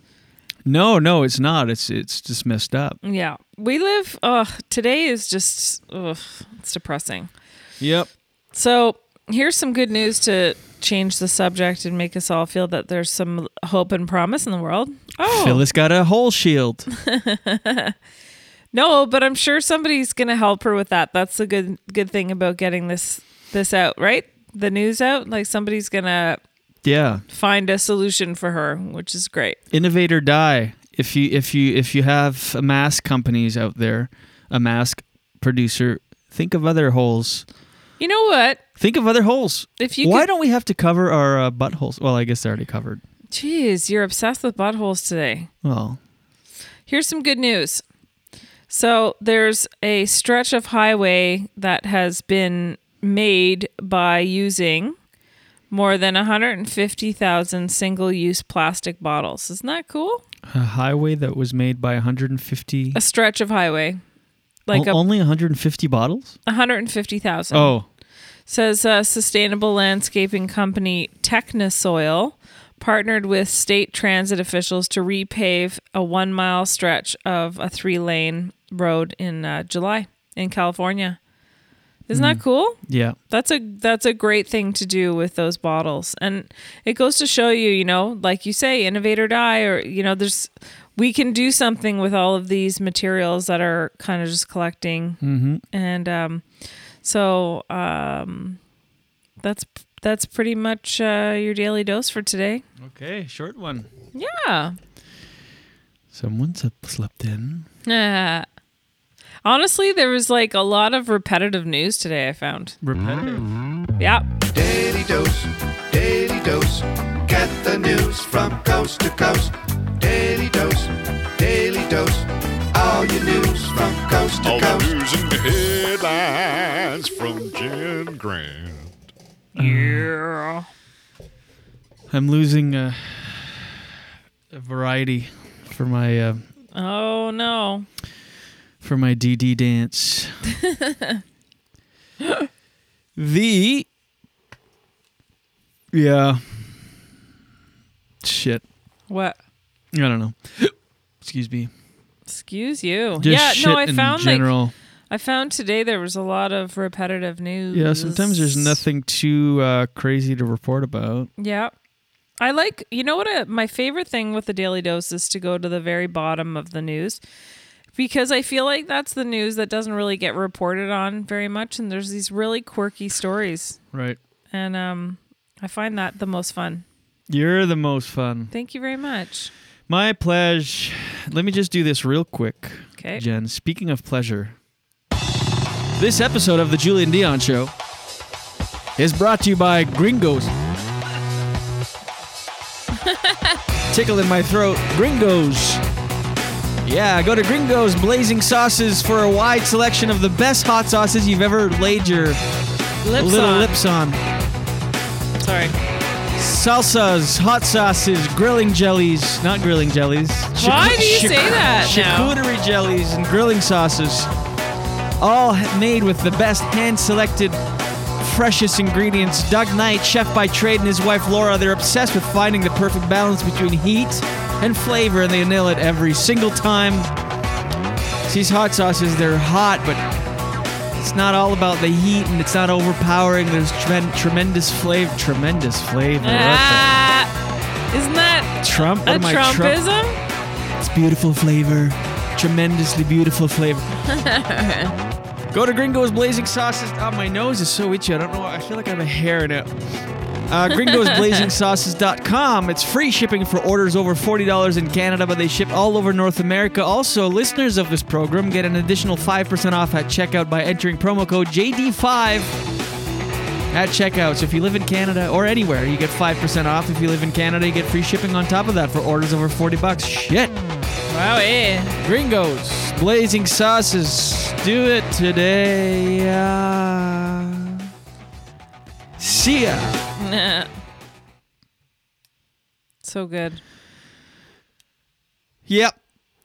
No, no, it's not. It's it's just messed up. Yeah, we live. Uh, today is just. Ugh, it's depressing. Yep. So here's some good news to change the subject and make us all feel that there's some hope and promise in the world. Oh, Phyllis got a hole shield. no, but I'm sure somebody's gonna help her with that. That's the good good thing about getting this this out, right? The news out, like somebody's gonna Yeah. find a solution for her, which is great. Innovate or die. If you if you if you have a mask companies out there, a mask producer, think of other holes. You know what? Think of other holes. If you Why could- don't we have to cover our uh, buttholes? Well, I guess they're already covered. Jeez, you're obsessed with buttholes today. Well, Here's some good news. So there's a stretch of highway that has been made by using more than 150,000 single-use plastic bottles. Isn't that cool? a highway that was made by 150. A stretch of highway, like O- a only 150 bottles. 150,000. Oh, says uh, sustainable landscaping company TechniSoil partnered with state transit officials to repave a one mile stretch of a three lane road in uh, July in California. Isn't that cool? yeah. That's a that's a great thing to do with those bottles, and it goes to show you, you know, like you say, innovate or die, or you know, there's we can do something with all of these materials that are kind of just collecting, Mhm. and um, so um, that's that's pretty much uh, your daily dose for today. Okay, short one. Yeah. Someone's up- slept in. Ah. Honestly, there was like a lot of repetitive news today. I found. Repetitive. Yeah. Daily dose, daily dose. Get the news from coast to coast. Daily dose, daily dose. All your news from coast to All the coast. news and headlines from Jen Grant. Yeah. I'm losing uh, a variety for my uh, Oh no. for my DD dance. the yeah shit. What? I don't know. Excuse me. Excuse you. Just yeah, no, I in found general. like I found today there was a lot of repetitive news. Yeah, sometimes there's nothing too uh, crazy to report about. Yeah. I like, you know what? I, my favorite thing with the Daily Dose is to go to the very bottom of the news because I feel like that's the news that doesn't really get reported on very much. And there's these really quirky stories. Right. And um, I find that the most fun. You're the most fun. Thank you very much. My pleasure. Let me just do this real quick. 'Kay. Jen, speaking of pleasure, this episode of The Julien Dionne Show is brought to you by Gringos. Tickle in my throat. Gringos. Yeah, go to Gringos Blazing Sauces for a wide selection of the best hot sauces you've ever laid your Lips little on. lips on. Sorry. Salsas, hot sauces, grilling jellies, not grilling jellies. Why do you say that? Charcuterie jellies and grilling sauces. All made with the best hand selected, freshest ingredients. Doug Knight, chef by trade, and his wife Laura, they're obsessed with finding the perfect balance between heat and flavor, and they nail it every single time. These hot sauces, they're hot, but it's not all about the heat and it's not overpowering. There's tremen- tremendous flavor. Tremendous flavor. Ah, isn't that Trump? What a am I, Trump? Trumpism? It's beautiful flavor. Tremendously beautiful flavor. Go to Gringo's Blazing Sauces. Oh, my nose is so itchy. I don't know. I feel like I have a hair in it. Uh, GringosBlazingSauces.com. It's free shipping for orders over $40 in Canada, but they ship all over North America. Also, listeners of this program get an additional 5% off at checkout by entering promo code JD5 at checkout. So if you live in Canada or anywhere, you get 5% off. If you live in Canada, you get free shipping on top of that for orders over 40 bucks. Shit. Wow, eh? Gringos, blazing sauces. Do it today. Uh, see ya. Nah. So good. Yep,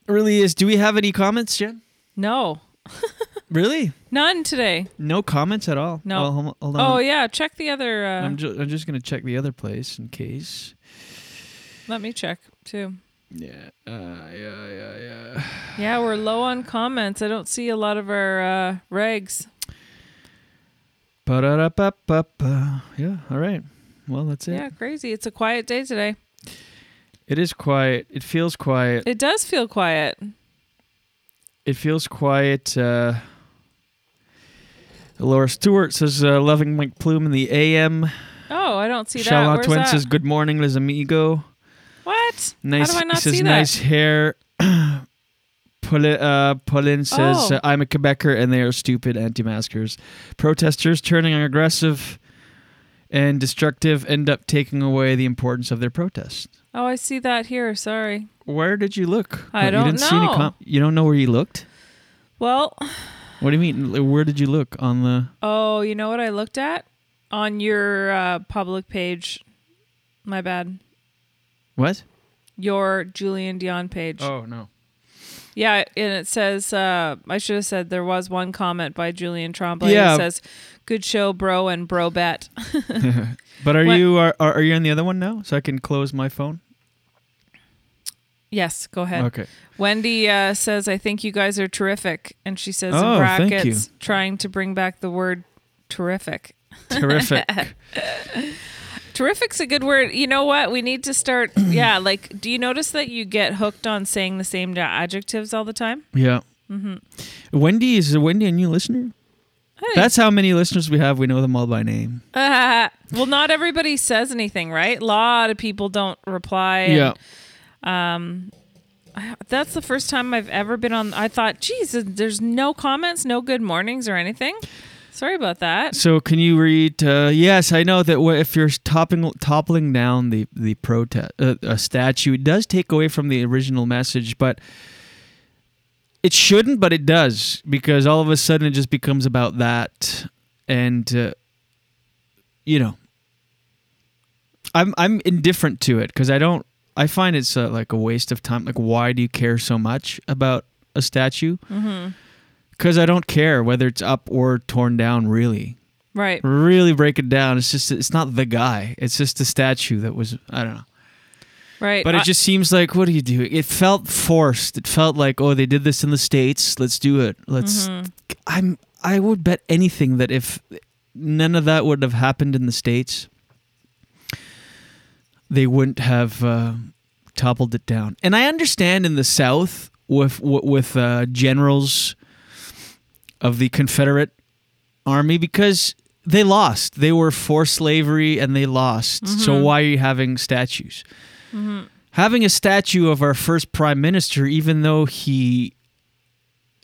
really is. Do we have any comments, Jen? No, Really? none today. No comments at all. No. Well, hold. Oh yeah, check the other. Uh, I'm, ju- I'm just gonna check the other place in case. let me check too. Yeah. Uh, yeah. Yeah. Yeah. Yeah, we're low on comments. I don't see a lot of our uh, regs. Ba-da-da-ba-ba-ba. Yeah. All right. Well, that's it. Yeah, crazy. It's a quiet day today. It is quiet. It feels quiet. It does feel quiet. It feels quiet. Uh, Laura Stewart says, uh, "Loving Mike Plume in the AM." Oh, I don't see that. Charlotte Where's Twin that? says, "Good morning, Les Amigo." what? Nice. How do I not he says, see that? "Nice hair." Pauline, uh, Pauline says, Oh. uh, "I'm a Quebecer, and they are stupid anti-maskers. Protesters turning aggressive and destructive end up taking away the importance of their protest." Oh, I see that here. Sorry. Where did you look? I you don't didn't See any know. com- you don't know where you looked? Well, What do you mean? Where did you look on the? oh, you know what I looked at on your uh, public page. My bad. What? Your Julien Dionne page. Oh no. Yeah, and it says uh, I should have said there was one comment by Julian Tremblay. Yeah. It says, "Good show, bro," and bro bet. But are What- you are, are are you on the other one now? So I can close my phone. yes, go ahead. Okay. Wendy uh, says, "I think you guys are terrific," and she says Oh, in brackets, trying to bring back the word terrific. Terrific. Terrific's a good word. You know what? We need to start. yeah, like, do you notice that you get hooked on saying the same adjectives all the time? yeah. hmm Wendy is Wendy a new listener? That's how many listeners we have. We know them all by name. Uh, well, not everybody says anything, right? A lot of people don't reply. and, Yeah. Um, I- that's the first time I've ever been on. I thought, geez, there's no comments, no good mornings or anything. Sorry about that. So can you read? Uh, yes, I know that if you're toppling toppling down the the protest uh, a statue, it does take away from the original message, but it shouldn't. But it does because all of a sudden it just becomes about that, and uh, you know, I'm I'm indifferent to it because I don't. I find it's uh, like a waste of time. Like, why do you care so much about a statue? Mhm. Because I don't care whether it's up or torn down. Really, Right. really break it down. It's just it's not the guy. It's just the statue that was I don't know. Right. But I- it just seems like what are you doing? It felt forced. It felt like oh they did this in the states. Let's do it. Let's. Mhm. I'm. I would bet anything that if none of that would have happened in the states, they wouldn't have uh, toppled it down. And I understand in the South with with uh, generals of the Confederate Army because they lost. They were for slavery and they lost. So Mhm. why are you having statues? Mhm. Having a statue of our first prime minister, even though he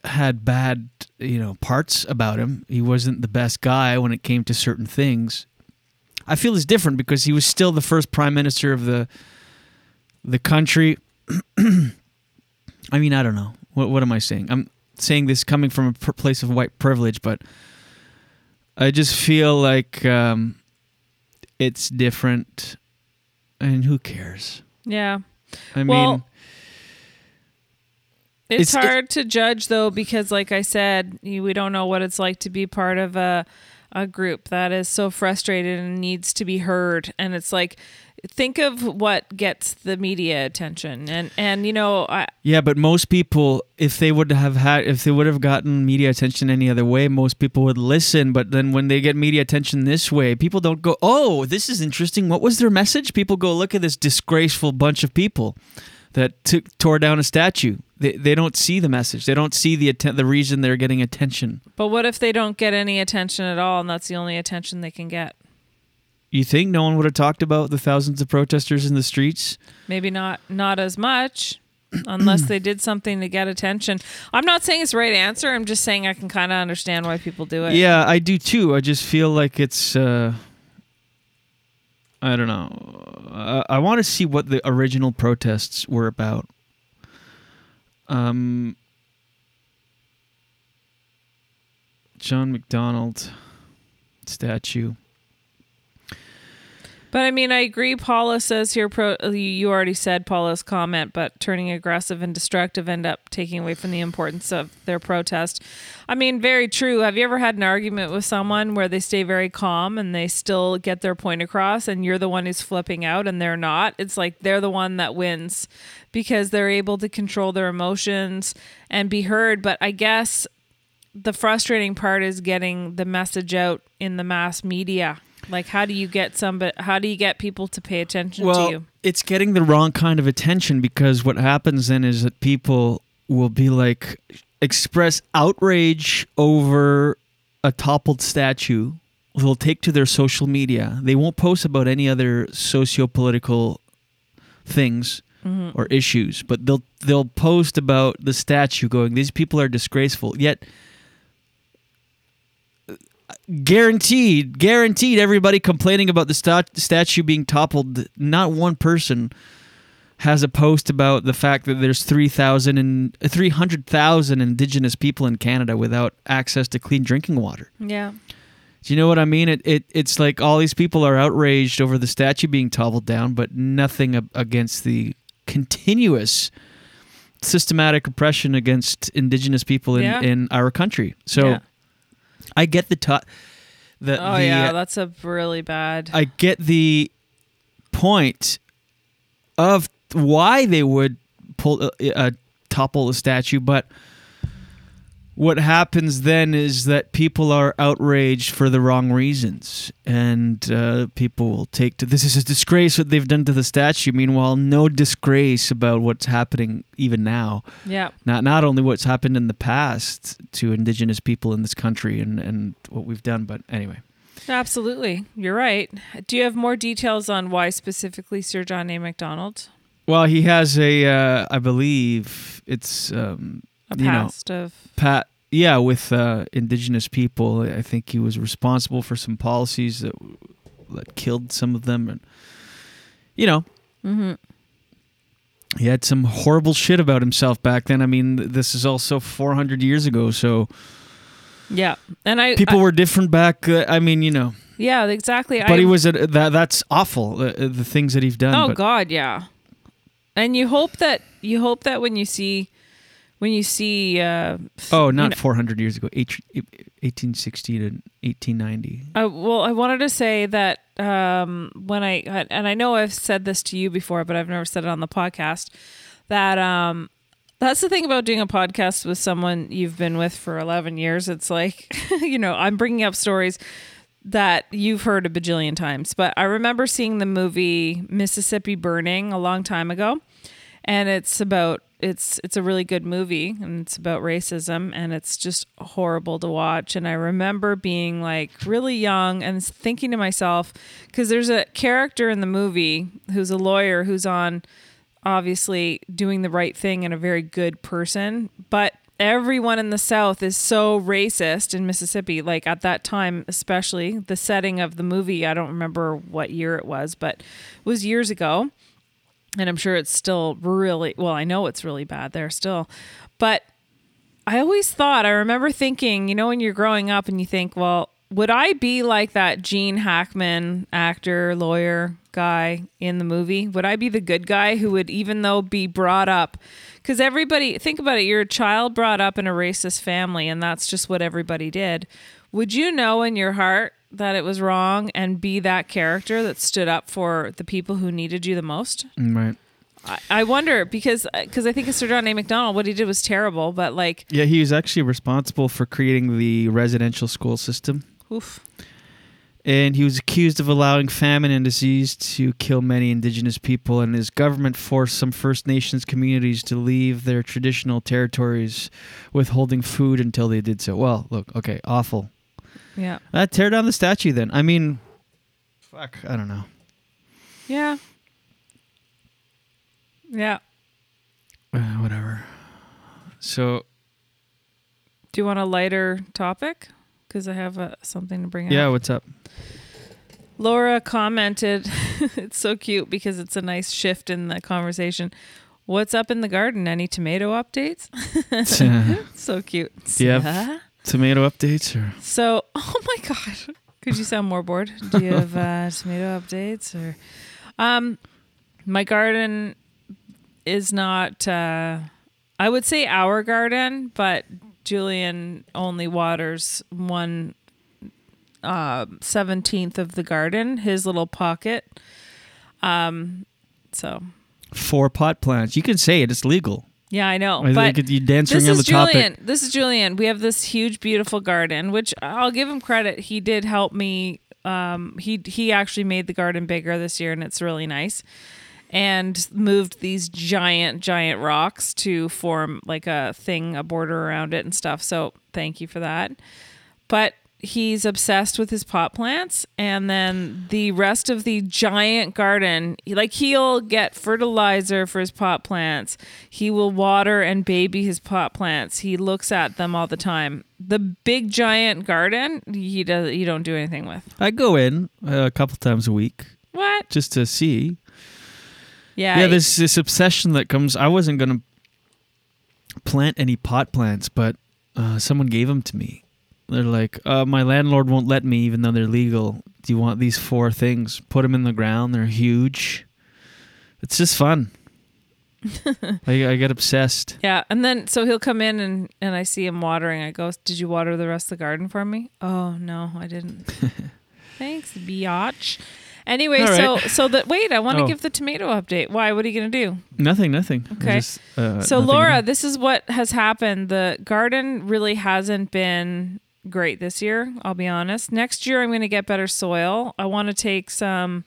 had bad, you know, parts about him, he wasn't the best guy when it came to certain things. I feel is different because he was still the first prime minister of the the country. I mean, I don't know. What what am I saying? I'm saying this coming from a pr- place of white privilege, but I just feel like um, it's different, and who cares? Yeah. I Well, mean, It's, It's- it- hard to judge though because like I said, we don't know what it's like to be part of a a group that is so frustrated and needs to be heard and it's like think of what gets the media attention and and you know I yeah, but most people, if they would have had, if they would have gotten media attention any other way, most people would listen. But then when they get media attention this way, people don't go, "Oh, this is interesting. What was their message?" People go, "Look at this disgraceful bunch of people that tore down a statue." They they don't see the message. They don't see the atten- the reason they're getting attention. but what if they don't get any attention at all and that's the only attention they can get? You think no one would have talked about the thousands of protesters in the streets? Maybe not not as much unless they did something to get attention. I'm not saying it's the right answer. I'm just saying I can kind of understand why people do it. Yeah, I do too. I just feel like it's. Uh, I don't know. I, I want to see what the original protests were about. Um, John MacDonald statue. But I mean, I agree. Paula says here, pro, you- you already said Paula's comment, but turning aggressive and destructive end up taking away from the importance of their protest. I mean, very true. Have you ever had an argument with someone where they stay very calm and they still get their point across, and you're the one who's flipping out and they're not? It's like they're the one that wins because they're able to control their emotions and be heard. But I guess the frustrating part is getting the message out in the mass media. Like, how do you get somebody? How do you get people to pay attention well, to you? it's getting the wrong kind of attention because what happens then is that people will be like express outrage over a toppled statue. They'll take to their social media. They won't post about any other socio-political things Mhm. or issues, but they'll they'll post about the statue going these people are disgraceful. Yet guaranteed, guaranteed, everybody complaining about the stat- statue being toppled. Not one person has a post about the fact that there's 3,000 and 300,000 indigenous people in Canada without access to clean drinking water. Yeah. Do you know what I mean? It, it it's like all these people are outraged over the statue being toppled down, but nothing against the continuous systematic oppression against indigenous people in, Yeah. in our country. So Yeah. I get the to- the Oh the, yeah, uh, that's a really bad. I get the point of why they would pull uh, uh, topple a statue, but what happens then is that people are outraged for the wrong reasons, and uh, people will take to this is a disgrace what they've done to the statue. Meanwhile, no disgrace about what's happening even now. Yeah. Not not only what's happened in the past to Indigenous people in this country and and what we've done, but anyway. Absolutely, you're right. Do you have more details on why specifically Sir John A. Macdonald? Well, he has a, uh, I believe it's, um, A you know, of- pat, yeah, with uh, indigenous people. I think he was responsible for some policies that that killed some of them, and you know, Mm-hmm. he had some horrible shit about himself back then. I mean, this is also 400 years ago, so Yeah, and I people I- were different back. Uh, I mean, you know, Yeah, exactly. but I, he was a, that. That's awful. Uh, the things that he's done. Oh but, God, yeah. And you hope that you hope that when you see when you see uh Oh, you not know- 400 years ago. 1860 to 1890. Uh, well, I wanted to say that um, when I and I know I've said this to you before, but I've never said it on the podcast. That um, that's the thing about doing a podcast with someone you've been with for eleven years. It's like you know I'm bringing up stories that you've heard a bajillion times, but I remember seeing the movie Mississippi Burning a long time ago, and it's about it's it's a really good movie and it's about racism and it's just horrible to watch. And I remember being like really young and thinking to myself cuz there's a character in the movie who's a lawyer who's on obviously doing the right thing and a very good person but everyone in the south is so racist in Mississippi like at that time especially the setting of the movie. I don't remember what year it was but it was years ago and I'm sure it's still really well, I know it's really bad there still. But I always thought, I remember thinking, you know, when you're growing up and you think, well, would I be like that Gene Hackman actor, lawyer guy in the movie? Would I be the good guy who would, even though be brought up? Because everybody, think about it, you're a child brought up in a racist family, and that's just what everybody did. Would you know in your heart that it was wrong and be that character that stood up for the people who needed you the most? Right. I, I wonder because uh, because I think Sir John A. MacDonald, what he did was terrible, but like, Yeah, he was actually responsible for creating the residential school system. oof, And he was accused of allowing famine and disease to kill many indigenous people, and his government forced some First Nations communities to leave their traditional territories, withholding food until they did so. Well, look, okay, awful. Yeah, Uh, tear down the statue then. I mean, fuck, I don't know. yeah, yeah. Uh, whatever. So, Do you want a lighter topic? Because I have uh, something to bring up. yeah, what's up? Laura commented, "It's so cute because it's a nice shift in the conversation." What's up in the garden? Any tomato updates? so cute. Do you Yeah. have tomato updates or? So, oh my god, could you sound more bored? Do you have uh, tomato updates or? Um, my garden is not. Uh, I would say our garden, but Julien only waters one uh, seventeenth of the garden, his little pocket. Um, so Four pot plants. You can say it. It's legal. Yeah, I know. I but you dancing this on is the topic. Julien. This is Julien. We have this huge, beautiful garden, which I'll give him credit. He did help me. Um, he he actually made the garden bigger this year, and it's really nice. And moved these giant, giant rocks to form like a thing, a border around it and stuff. So thank you for that. But he's obsessed with his pot plants and then the rest of the giant garden like he'll get fertilizer for his pot plants he will water and baby his pot plants he looks at them all the time the big giant garden he does you don't do anything with I go in uh, a couple times a week what just to see. yeah yeah, there's this obsession that comes. I wasn't gonna plant any pot plants, but uh, someone gave them to me. They're like, uh, my landlord won't let me, even though they're legal. Do you want these four things? Put them in the ground. They're huge. It's just fun. I, I get obsessed. Yeah, and then so he'll come in and and I see him watering. I go, "Did you water the rest of the garden for me?" Oh no, I didn't. Thanks, biatch. Anyway, All so so that wait, I want to Oh. give the tomato update. Why? What are you gonna do? Nothing, nothing. Okay. just, uh, so nothing Laura, this is what has happened. The garden really hasn't been great this year. I'll be honest. Next year, I'm going to get better soil. I want to take some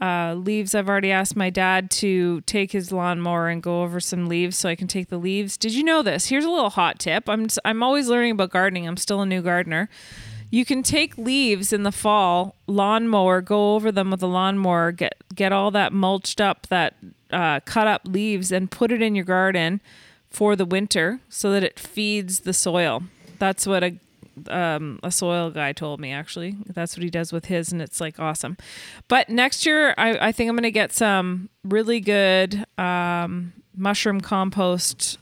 uh, leaves. I've already asked my dad to take his lawnmower and go over some leaves so I can take the leaves. Did you know this? Here's a little hot tip. I'm I'm always learning about gardening. I'm still a new gardener. You can take leaves in the fall, lawnmower, go over them with a lawnmower, get get all that mulched up, that uh, cut up leaves, and put it in your garden for the winter so that it feeds the soil. That's what a um, a soil guy told me actually. That's what he does with his, and it's like awesome. But next year, I, I think I'm gonna get some really good um, mushroom compost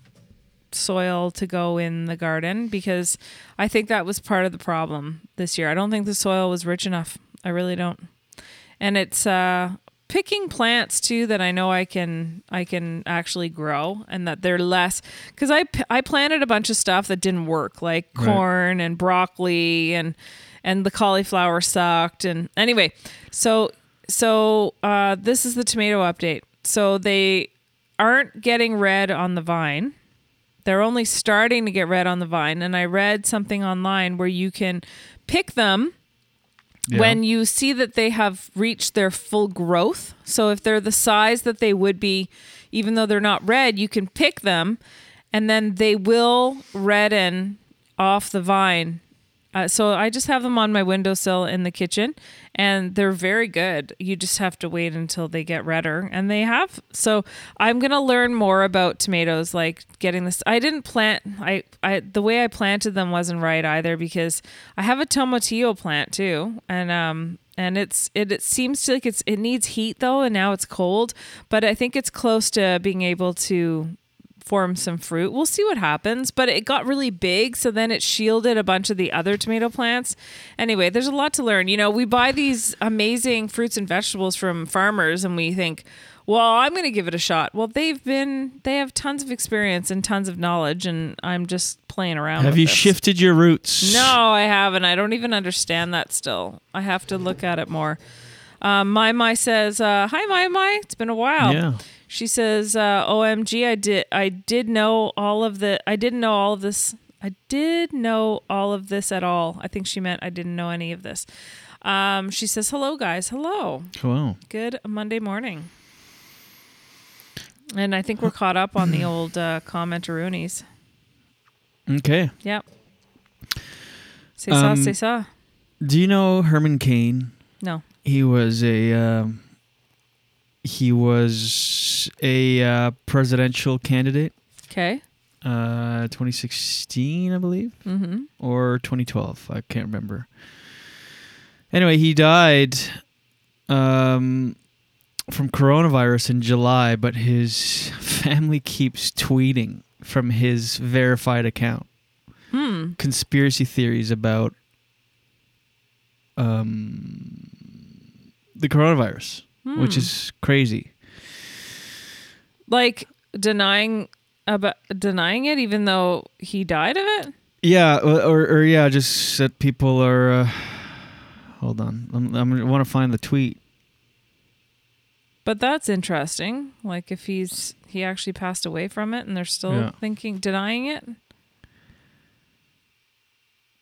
soil to go in the garden because I think that was part of the problem this year. I don't think the soil was rich enough. I really don't. And it's uh picking plants too that I know I can I can actually grow and that they're less cuz I I planted a bunch of stuff that didn't work like Right. corn and broccoli and and the cauliflower sucked and anyway so so uh this is the tomato update. So they aren't getting red on the vine. They're only starting to get red on the vine. And i read something online where you can pick them Yeah. when you see that they have reached their full growth. So if they're the size that they would be, even though they're not red, you can pick them and then they will redden off the vine. Uh, so I just have them on my windowsill in the kitchen and they're very good. You just have to wait until they get redder and they have. So I'm to learn more about tomatoes like getting this I didn't plant I I the way I planted them wasn't right either because I have a tomatillo plant too and um and it's it, it seems to like it's it needs heat though and now it's cold but I think it's close to being able to form some fruit. We'll see what happens, but it got really big, so then it shielded a bunch of the other tomato plants. Anyway, there's a lot to learn. You know, we buy these amazing fruits and vegetables from farmers and we think, well, I'm going to give it a shot. Well, they've been they have tons of experience and tons of knowledge and I'm just playing around Have you this. shifted your roots? No, I haven't. I don't even understand that still. I have to look at it more. Um, my my says, uh, "Hi, my my. It's been a while." Yeah. She says, uh, "OMG, I did I did know all of the I didn't know all of this. I did know all of this at all. I think she meant I didn't know any of this." Um, she says, "Hello, guys. Hello. Hello. Good Monday morning." And I think we're caught up on the old uh, commentaroonies. Okay. Yep. C'est ça, Um, c'est ça. Do you know Herman Cain? No. He was a um, he was a uh, presidential candidate. Okay. Uh, 2016, I believe, Mhm. or 2012. I can't remember. Anyway, he died um, from coronavirus in July, but his family keeps tweeting from his verified account Hmm. conspiracy theories about um, the coronavirus, which Hmm. is crazy. like denying about denying it even though he died of it Yeah, or, or, or yeah, just that people are. Uh, hold on, I'm, I'm, I want to find the tweet. but that's interesting like if he's he actually passed away from it and they're still Yeah. thinking denying it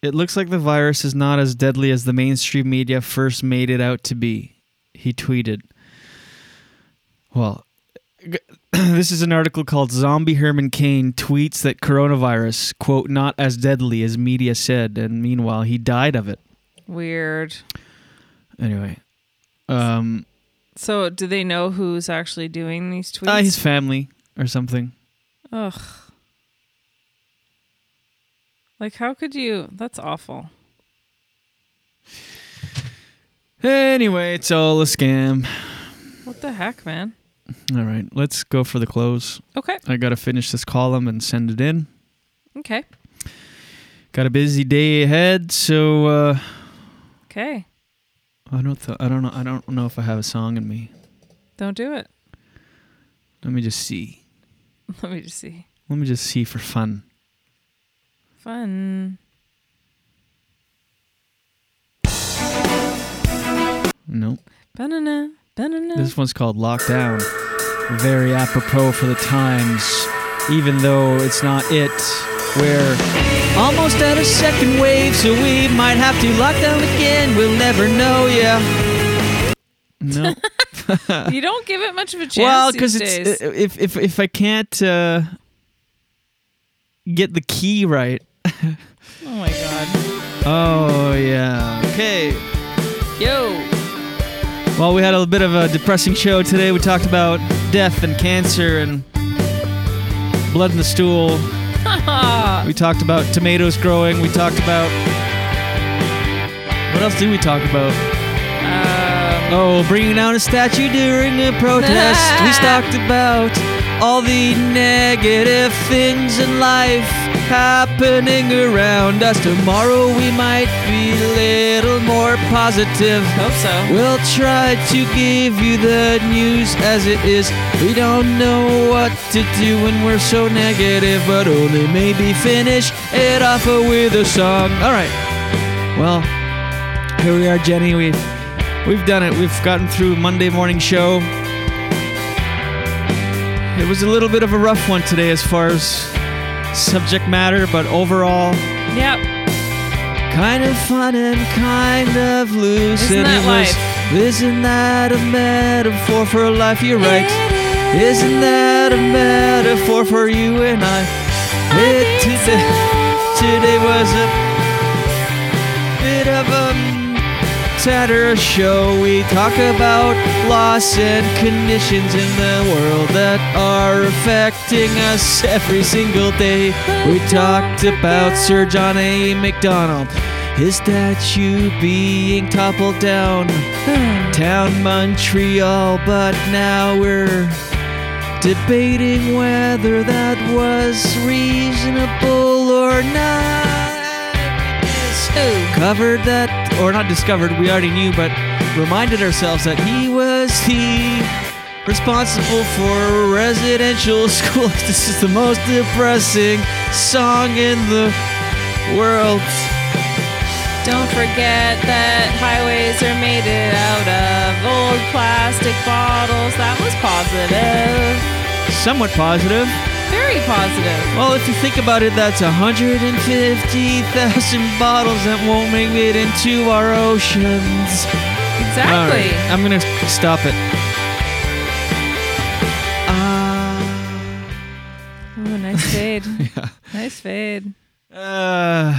It looks like the virus is not as deadly as the mainstream media first made it out to be. He tweeted. Well, this is an article called Zombie Herman Cain tweets that coronavirus, quote, not as deadly as media said, and meanwhile he died of it. weird Anyway. Um so do they know who's actually doing these tweets uh, his family or something. ugh like how could you that's awful Anyway, it's all a scam. what the heck man All right, let's go for the close. Okay. I got to finish this column and send it in. okay Got a busy day ahead, so uh okay I don't th- I don't know I don't know if I have a song in me. don't do it Let me just see. let me just see Let me just see for fun. fun Nope. banana banana This one's called Lockdown. Very apropos for the times, even though it's not it. We're almost at a second wave, so we might have to lock down again. We'll never know, yeah. No. you don't give it much of a chance well, because it's uh, if if if I can't uh, get the key right. oh my god. Oh yeah. Okay. Yo. Well, we had a bit of a depressing show today. We talked about death and cancer and blood in the stool. we talked about tomatoes growing. We talked about what else did we talk about? Um, oh, bringing down a statue during a protest. we talked about all the negative things in life happening around us. Tomorrow we might be a little more positive. Hope so. We'll try to give you the news as it is. We don't know what to do when we're so negative, but only maybe finish it off with a song. All right. Well, here we are, Jenny. We've we've done it. We've gotten through Monday morning show. It was a little bit of a rough one today as far as subject matter, but overall, Yep. kind of fun and kind of loose. Isn't that life? Isn't that a metaphor for life? You're right. Isn't that a metaphor for you and I? It today, today was a bit of a tatter show. We talk about loss and conditions in the world that are affecting us every single day. We talked about Sir John A. MacDonald, his statue being toppled down, town Montreal, but now we're debating whether that was reasonable or not. Covered that, or not discovered, we already knew, but reminded ourselves that he was he responsible for residential schools. This is the most depressing song in the world. Don't forget that highways are made out of old plastic bottles. That was positive. Somewhat positive. Very positive. Well, if you think about it, that's 150,000 bottles that won't make it into our oceans. Exactly. Right, I'm gonna stop it. oh nice fade. yeah. Nice fade. Uh,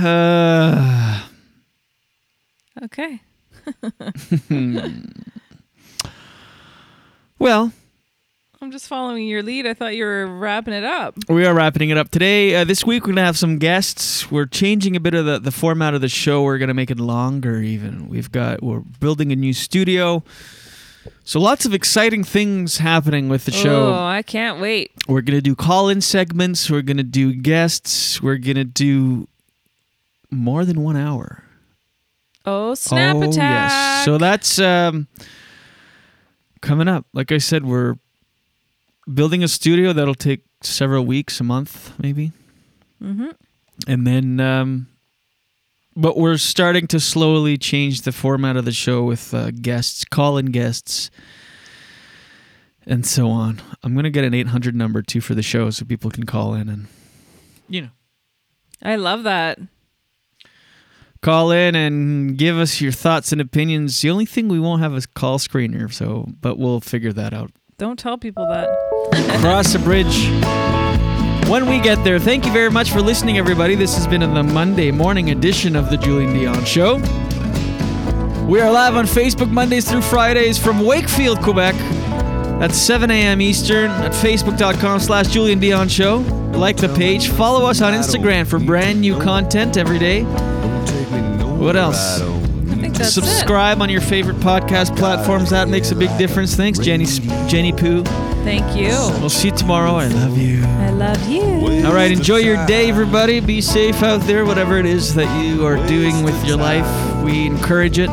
uh, Okay. well, I'm just following your lead. I thought you were wrapping it up. we are wrapping it up today. Uh, this week we're gonna have some guests. We're changing a bit of the, the format of the show. We're gonna make it longer. Even we've got we're building a new studio. So lots of exciting things happening with the show. Oh, I can't wait. We're gonna do call-in segments. We're gonna do guests. We're gonna do more than one hour. Oh, snap oh, attack. Yes. So that's um, coming up. Like I said, we're building a studio that'll take several weeks, a month, maybe, Mm-hmm. and then. Um, but we're starting to slowly change the format of the show with uh, guests, call-in guests, and so on. I'm gonna get an 800 number too for the show, so people can call in and you know I love that. call in and give us your thoughts and opinions. The only thing we won't have is call screener, so but we'll figure that out. Don't tell people that. Cross the bridge when we get there. Thank you very much for listening, everybody. This has been the Monday morning edition of the Julien Dionne Show. We are live on Facebook Mondays through Fridays from Wakefield, Quebec. At 7 a.m. Eastern at facebook.com slash Julien Dionne Show. Like the page. Follow us on Instagram for brand new content every day. What else? I think that's it. Subscribe on your favorite podcast platforms. That makes a big difference. Thanks, Jenny Jenny Poo. Thank you. We'll see you tomorrow. I love you. I love you. All right, enjoy your day, everybody. Be safe out there, whatever it is that you are doing with your life. We encourage it.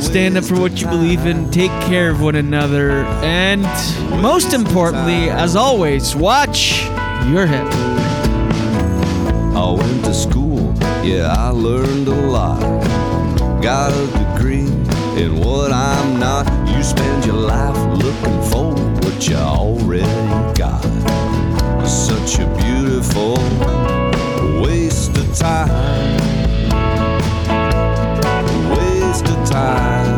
Stand up for what you believe in. Take care of one another. And most importantly, as always, watch your head. To school, yeah, I learned a lot. Got a degree in what I'm not. You spend your life looking for what you already got. Such a beautiful waste of time. Waste of time.